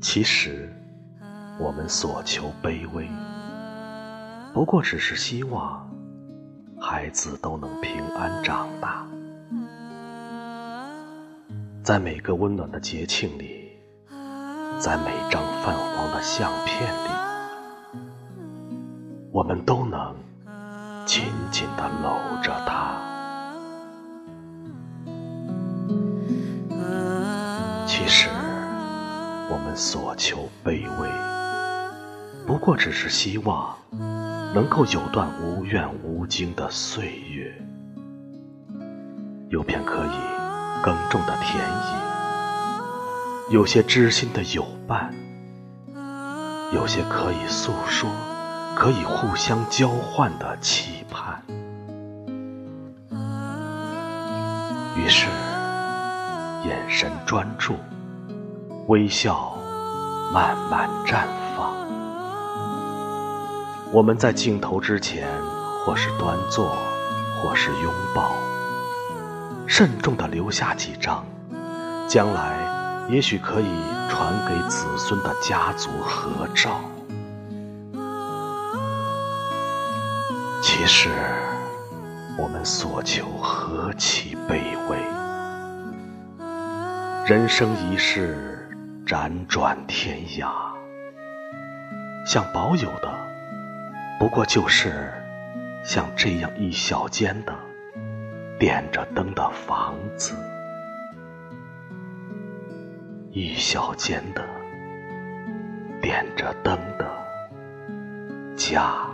其实，我们所求卑微，不过只是希望孩子都能平安长大，在每个温暖的节庆里，在每张泛黄的相片里，我们都能紧紧地搂着他。其实。我们所求卑微，不过只是希望能够有段无怨无惊的岁月，有片可以耕种的田野，有些知心的友伴，有些可以诉说、可以互相交换的期盼。于是，眼神专注。微笑慢慢绽放。我们在镜头之前，或是端坐，或是拥抱，慎重地留下几张，将来也许可以传给子孙的家族合照。其实，我们所求何其卑微，人生一世。辗转天涯，想保有的，不过就是像这样一小间的点着灯的房子，一小间的点着灯的家。